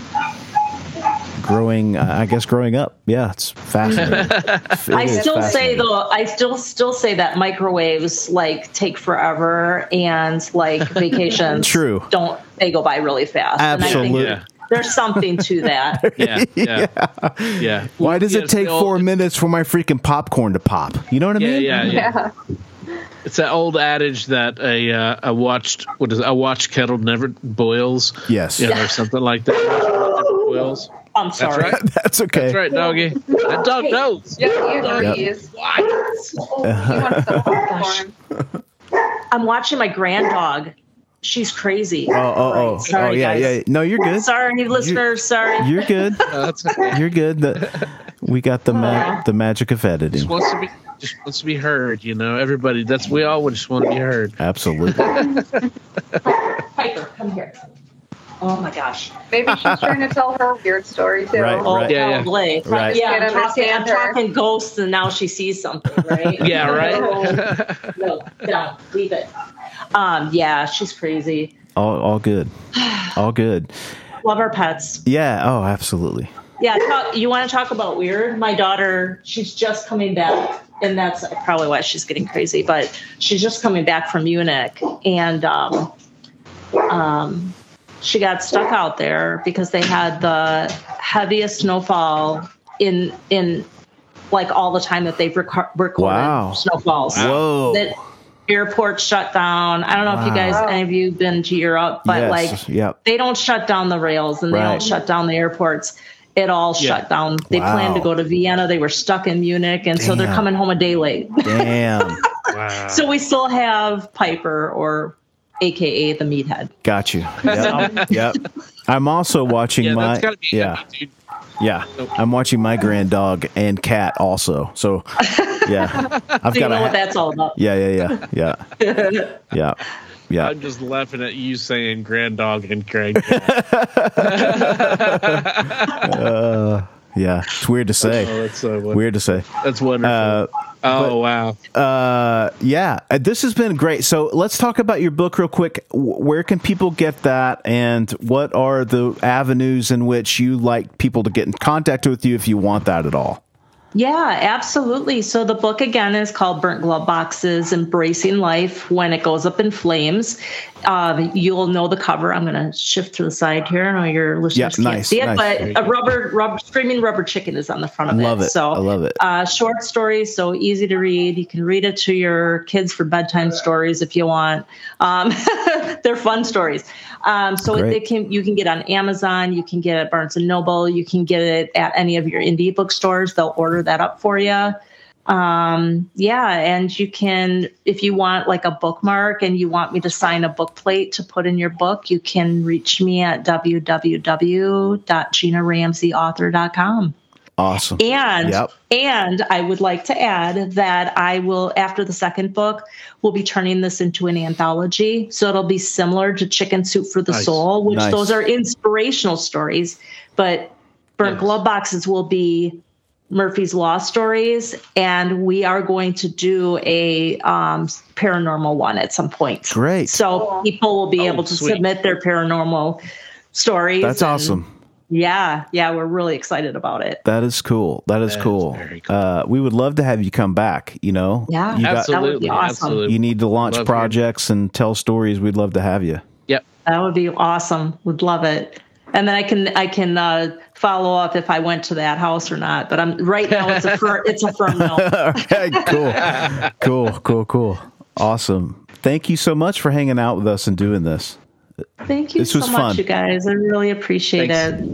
growing uh, i guess growing up yeah it's fascinating (laughs) It I is still say though, I still still say that microwaves like take forever and like (laughs) vacations True. don't they go by really fast. And I Absolutely. think there's something to that. (laughs) Yeah. Yeah. Yeah. why does Yeah, it take the old- four minutes for my freaking popcorn to pop you know what i Yeah, mean yeah, yeah. Yeah. It's that old adage that a uh, a watched what is it, a watch kettle never boils, yes you know, or something like that. Boils. I'm That's sorry. right. (laughs) that's okay That's right, doggy. That dog knows. Just you Northeast. What? He wants some (laughs) popcorn. I'm watching my grand dog. She's crazy. oh oh oh, oh Sorry, oh yeah guys. yeah no you're good Sorry, new listeners. Sorry. you're good (laughs) No, that's okay. you're good the, we got the ma- the magic of Just editing wants to be just wants to be heard. You know, everybody. That's we all just want to be heard. absolutely (laughs) Piper, come here. Oh my gosh. Maybe she's trying to tell her weird story too. Right, Oh, right. Yeah, yeah. Right. Yeah, I'm talking, I'm understand her. talking ghosts, and now she sees something, right? (laughs) Yeah, right. no, don't leave it. Um, yeah, she's crazy. all, all good all good Love our pets. yeah oh absolutely Yeah, talk, you want to talk about weird? My daughter, she's just coming back, and that's probably why she's getting crazy. But she's just coming back from Munich, and um, um, she got stuck out there because they had the heaviest snowfall in in like all the time that they've reco- recorded Wow. snowfalls. whoa That airport shut down. I don't know if you guys, any of you, been to Europe, but yes like yep they don't shut down the rails and they Right. don't shut down the airports. It all Yeah. shut down. They Wow. planned to go to Vienna. They were stuck in Munich, and so they're coming home a day late. damn (laughs) Wow. so we still have Piper, or AKA the meathead. Got you. Yep. (laughs) yep. I'm also watching yeah, my that's gotta be yeah. heavy, dude. Yeah, I'm watching my grand dog and cat also. So, yeah, (laughs) I've So you know a what that's all about. yeah, yeah, yeah, yeah, (laughs) yeah, yeah. I'm just laughing at you saying grand dog and grand uh, Yeah, it's weird to say. Oh, that's so wonderful. Weird to say. That's wonderful. Uh, oh wow. Uh, yeah, uh, this has been great. So let's talk about your book real quick. Where can people get that, and what are the avenues in which you like people to get in contact with you if you want that at all? Yeah, absolutely. So the book again is called Burnt Glove Boxes Embracing Life When It Goes Up in Flames. Uh, you'll know the cover. I'm going to shift to the side here. I know your listeners Yeah, can't nice, see it, nice. but a rubber, rubber, screaming rubber chicken is on the front of Love it. it. So I love it. Uh, short stories, so easy to read. You can read it to your kids for bedtime stories if you want. Um, (laughs) they're fun stories. Um, so it, it can you can get on Amazon, you can get it at Barnes and Noble, you can get it at any of your indie bookstores. They'll order that up for you. Um, yeah, and you can if you want like a bookmark and you want me to sign a book plate to put in your book, you can reach me at www.ginaramseyauthor.com. Awesome. And Yep. and I would like to add that I will after the second book we'll be turning this into an anthology. So it'll be similar to Chicken Soup for the Nice. Soul, which Nice. those are inspirational stories, but Burnt Yes. Glove Boxes will be Murphy's Law stories, and we are going to do a um, paranormal one at some point. Great. So people will be Oh, able to sweet. submit their paranormal stories. That's awesome. Yeah, yeah, we're really excited about it. That is cool. That is That is cool. very cool. Uh, we would love to have you come back. You know, Yeah. you got absolutely. that would be awesome. Absolutely. you need to launch Love projects and tell stories. We'd love to have you. Yep. That would be awesome. Would love it. And then I can I can uh, follow up if I went to that house or not. But I'm right now it's a (laughs) fir- it's a firm no. (laughs) okay, cool, (laughs) cool, cool, cool. Awesome. Thank you so much for hanging out with us and doing this. Thank you This so was much, fun. you guys. I really appreciate Thanks. it.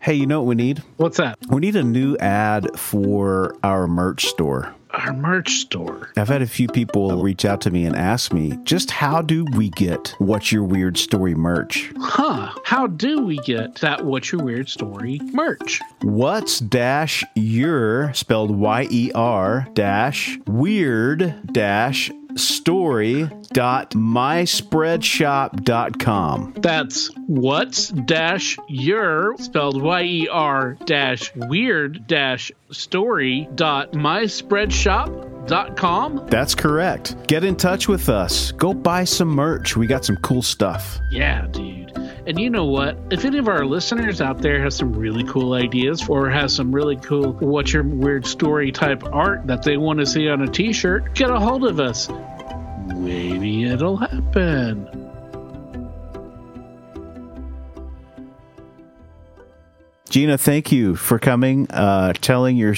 Hey, you know what we need? What's that? We need a new ad for our merch store. Our merch store. I've had a few people reach out to me and ask me just how do we get What's Your Weird Story merch? Huh. How do we get that What's Your Weird Story merch? What's dash your spelled Y E R dash weird dash story dot myspreadshop dot com. That's what's dash your spelled Y E R dash weird dash story dot myspreadshop dot com. That's correct. Get in touch with us. Go buy some merch. We got some cool stuff. Yeah, dude. And you know what? If any of our listeners out there has some really cool ideas or has some really cool what's your weird story type art that they want to see on a t-shirt, get a hold of us. Maybe it'll happen. Gina, thank you for coming, uh, telling your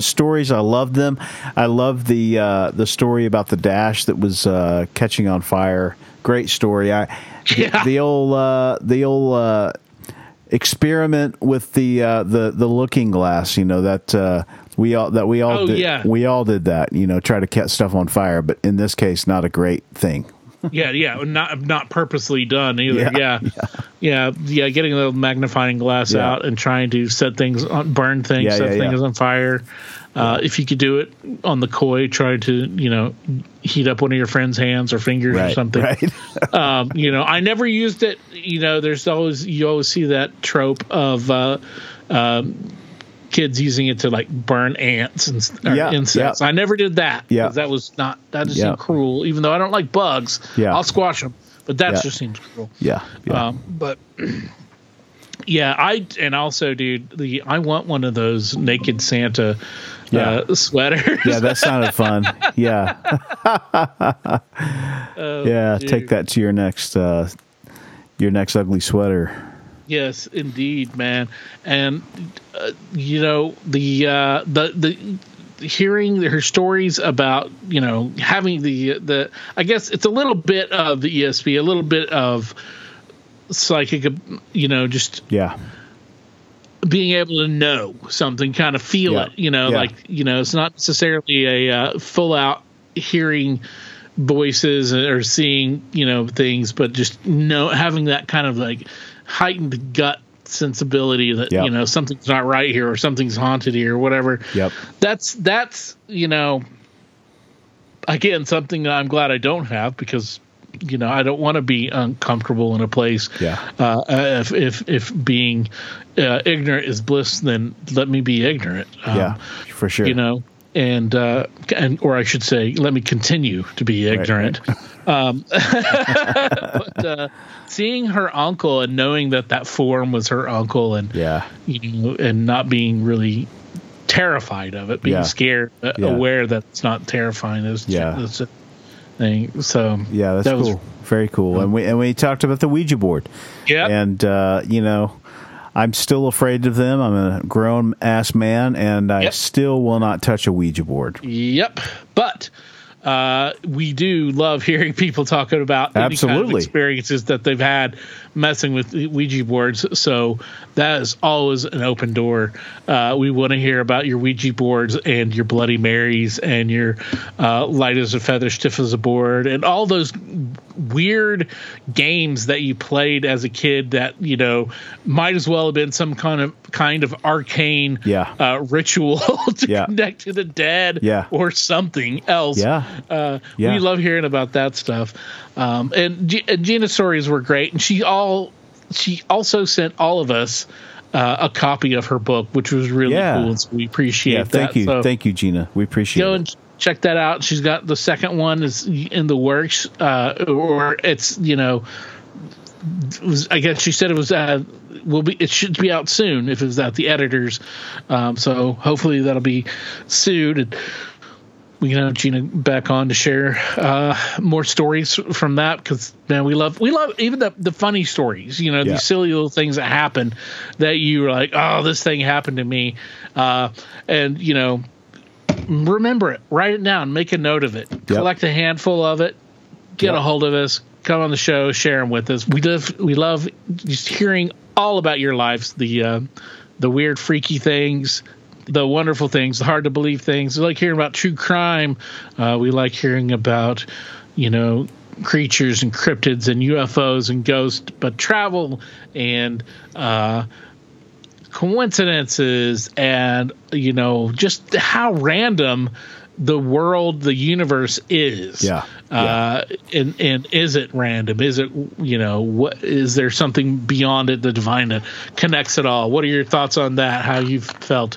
stories. I love them. I love the uh, the story about the dash that was uh, catching on fire. Great story. I the, (laughs) Yeah. the old uh, the old uh, experiment with the uh, the the looking glass. You know that uh, we all that we all Oh, did, yeah. we all did that. You know, try to catch stuff on fire, but in this case, not a great thing. Yeah, yeah, not not purposely done either. Yeah, (laughs) Yeah, yeah, yeah. getting the magnifying glass Yeah. out and trying to set things on, burn things, Yeah, set yeah, things yeah. on fire. Uh, if you could do it on the koi, try to you know heat up one of your friend's hands or fingers or something. right. (laughs) um, you know, I never used it. You know, there's always you always see that trope of uh, um, kids using it to like burn ants and or Yeah, insects. yeah. I never did that. Yeah. that was not that just Yeah. seemed cruel. Even though I don't like bugs, Yeah. I'll squash them. But that Yeah. just seems cruel. Yeah, yeah. Um, but (clears throat) yeah, I and also, dude, the I want one of those naked Santa Yeah. uh, sweaters. yeah, that sounded (laughs) fun. Yeah. Oh, Yeah, dude. take that to your next uh your next ugly sweater. Yes, indeed, man. And uh, you know the uh, the the hearing her stories about you know having the the I guess it's a little bit of the ESP, a little bit of psychic, you know, just Yeah. being able to know something, kind of feel Yeah. it, you know, Yeah. like you know, it's not necessarily a uh, full out hearing voices or seeing you know things, but just know having that kind of like heightened gut sensibility that Yep. you know something's not right here or something's haunted here or whatever. Yep. That's that's you know again something that I'm glad I don't have because you know I don't want to be uncomfortable in a place. Yeah. Uh, if if if being uh, ignorant is bliss, then let me be ignorant. Um, yeah, for sure. You know, and uh, and or I should say, let me continue to be ignorant. (laughs) Um, (laughs) but uh, seeing her uncle and knowing that that form was her uncle, and yeah, you know, and not being really terrified of it, being Yeah. scared, uh, Yeah. aware that it's not terrifying. Is Yeah. that's a thing. So yeah, that's that was- cool. Very cool. And we and we talked about the Ouija board. yeah, And uh, you know, I'm still afraid of them. I'm a grown ass man, and I Yep. still will not touch a Ouija board. Yep. But uh, we do love hearing people talking about any kind of Absolutely. experiences that they've had messing with Ouija boards. So that is always an open door. Uh, we want to hear about your Ouija boards and your Bloody Marys and your uh, light as a feather, stiff as a board, and all those weird games that you played as a kid that you know might as well have been some kind of kind of arcane Yeah. uh, ritual (laughs) to Yeah. connect to the dead Yeah. or something else. Yeah. Uh, Yeah. We love hearing about that stuff. Um, and, G- Gina's stories were great. And she all she also sent all of us uh, a copy of her book, which was really Yeah. cool. And so we appreciate Yeah, thank that. you, So thank you, Gina. We appreciate it. go it. and check that out. She's got the second one is in the works, uh, or it's you know, was, I guess she said it was uh, will be it should be out soon if it was at the editors. Um, so hopefully that'll be soon. And, we can have Gina back on to share uh, more stories from that because man, we love we love even the the funny stories. You know, Yeah. these silly little things that happen that you're like, oh, this thing happened to me, uh, and you know, remember it, write it down, make a note of it, collect a handful of it, get Yep. a hold of us, come on the show, share them with us. We love we love just hearing all about your lives, the uh, the weird, freaky things, the wonderful things, the hard to believe things. We like hearing about true crime. Uh, we like hearing about you know creatures and cryptids and UFOs and ghosts, but travel and uh, coincidences and you know just how random the world the universe is. Yeah, uh and and is it random? Is it you know what is there something beyond it the divine that connects it all? What are your thoughts on that? How you've felt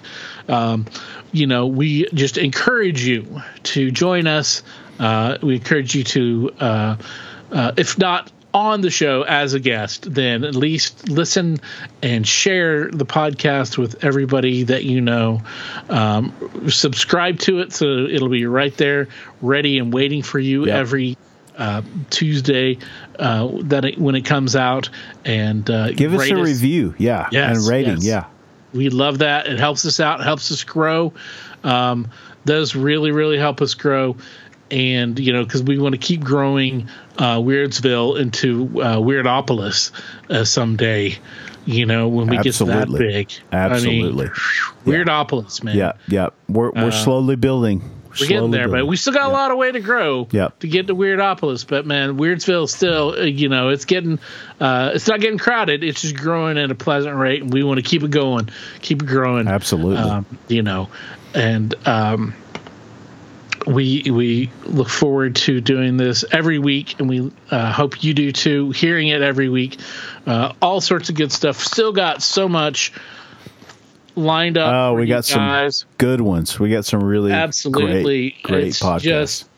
um you know we just encourage you to join us uh we encourage you to uh, uh if not on the show as a guest, then at least listen and share the podcast with everybody that you know. Um, subscribe to it so it'll be right there, ready and waiting for you Yep. every uh, Tuesday uh, that it, when it comes out. And uh, Give us a review, yeah, Yes, and rating, yes. yeah. We love that. It helps us out, helps us grow. Um, does really, really help us grow. And, you know, because we want to keep growing uh, Weirdsville into uh, Weirdopolis uh, someday, you know, when we Absolutely. get that big. Absolutely. I mean, Weirdopolis, man. Yeah, yeah. We're we're slowly building. We're getting there, but we still got a lot of way to grow Yep. to get to Weirdopolis. But man, Weirdsville still, uh, you know, it's getting, uh, it's not getting crowded. It's just growing at a pleasant rate, and we want to keep it going, keep it growing. Absolutely. Um, you know, and um, we we look forward to doing this every week, and we uh, hope you do too. Hearing it every week, uh, all sorts of good stuff. Still got so much lined up. Oh, we got some good ones. We got some really absolutely great, great it's podcasts. just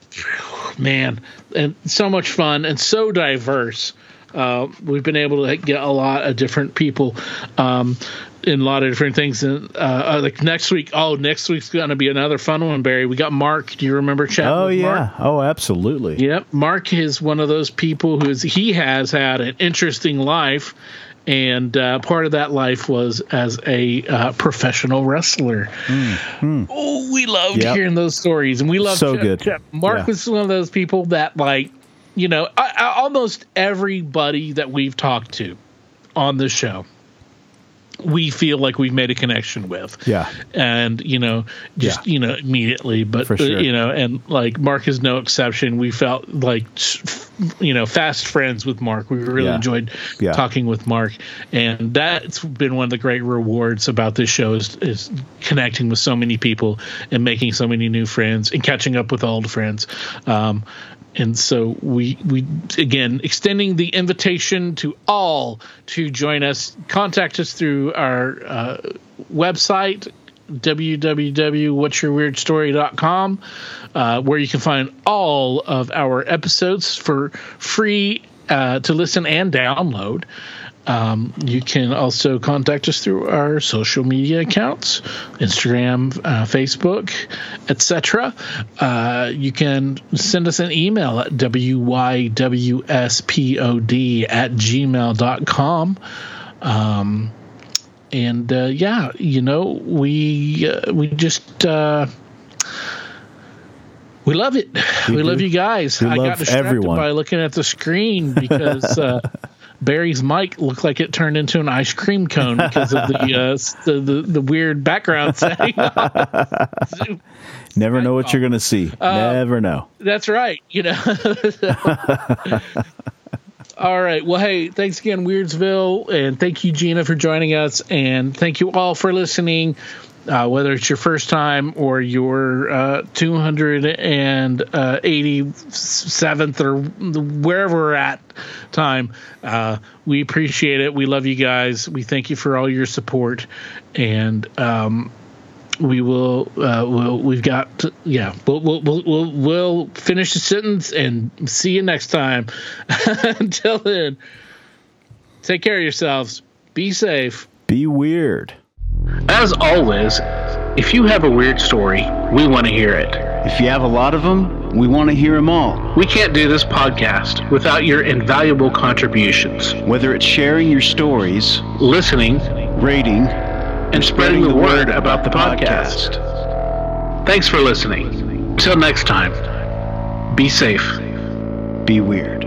man and so much fun and so diverse uh, we've been able to get a lot of different people um, in a lot of different things and uh, uh, like next week oh next week's going to be another fun one barry we got mark do you remember chatting oh yeah. mark Oh, absolutely. Yep, Mark is one of those people who's he has had an interesting life, and uh, part of that life was as a uh, professional wrestler. Oh, we loved Yep. hearing those stories, and we loved So good. Mark Yeah. was one of those people that like, you know, I, I, almost everybody that we've talked to on the show we feel like we've made a connection with. Yeah. And, you know, just, Yeah. you know, immediately, but, For uh, sure. you know, and like Mark is no exception. We felt like, you know, fast friends with Mark. We really Yeah. enjoyed Yeah. talking with Mark. And that's been one of the great rewards about this show is, is connecting with so many people and making so many new friends and catching up with old friends. Um, and so we we again extending the invitation to all to join us. Contact us through our uh, website www.whatsyourweirdstory.com uh, where you can find all of our episodes for free uh, to listen and download. Um, you can also contact us through our social media accounts, Instagram, uh, Facebook, etc. Uh, you can send us an email at wywspod at gmail.com. Um, and uh, yeah, you know, we uh, we just uh, we love it. We, do. love you guys. We I got distracted everyone. by looking at the screen because uh, (laughs) Barry's mic looked like it turned into an ice cream cone because of the (laughs) uh, the, the the weird background (laughs) setting. Never know what you're going to see. Uh, Never know. That's right. You know. (laughs) all right. Well, hey, thanks again, Weirdsville, and thank you, Gina, for joining us, and thank you all for listening. Uh, whether it's your first time or your uh, 287th or wherever we're at time, uh, we appreciate it. We love you guys. We thank you for all your support, and um, we will uh we'll, we've got yeah we'll, we'll we'll we'll we'll finish the sentence and see you next time (laughs) until then take care of yourselves be safe Be weird. As always, if you have a weird story, we want to hear it. If you have a lot of them, we want to hear them all. We can't do this podcast without your invaluable contributions. Whether it's sharing your stories, Listening rating, and spreading the word about the podcast. Thanks for listening. Until next time, be safe. be weird.